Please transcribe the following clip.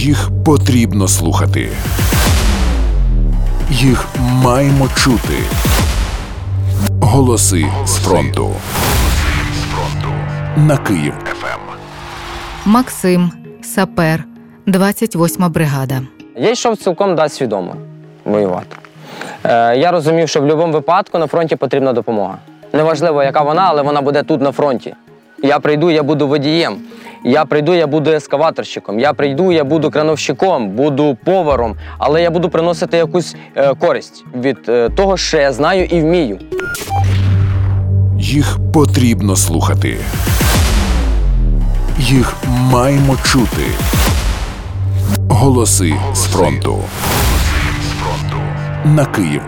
Їх потрібно слухати. Їх маємо чути. Голоси з фронту. На Київ ФМ. Максим, сапер, 28 бригада. Я йшов цілком да, свідомо воювати. Е, я розумів, що в будь-якому випадку на фронті потрібна допомога. Неважливо, яка вона, але вона буде тут на фронті. Я прийду, я буду водієм. Я прийду, я буду ескаваторщиком. Я прийду, я буду крановщиком, буду поваром, але я буду приносити якусь е, користь від е, того, що я знаю і вмію. Їх потрібно слухати. Їх маємо чути. Голоси з фронту. На Київ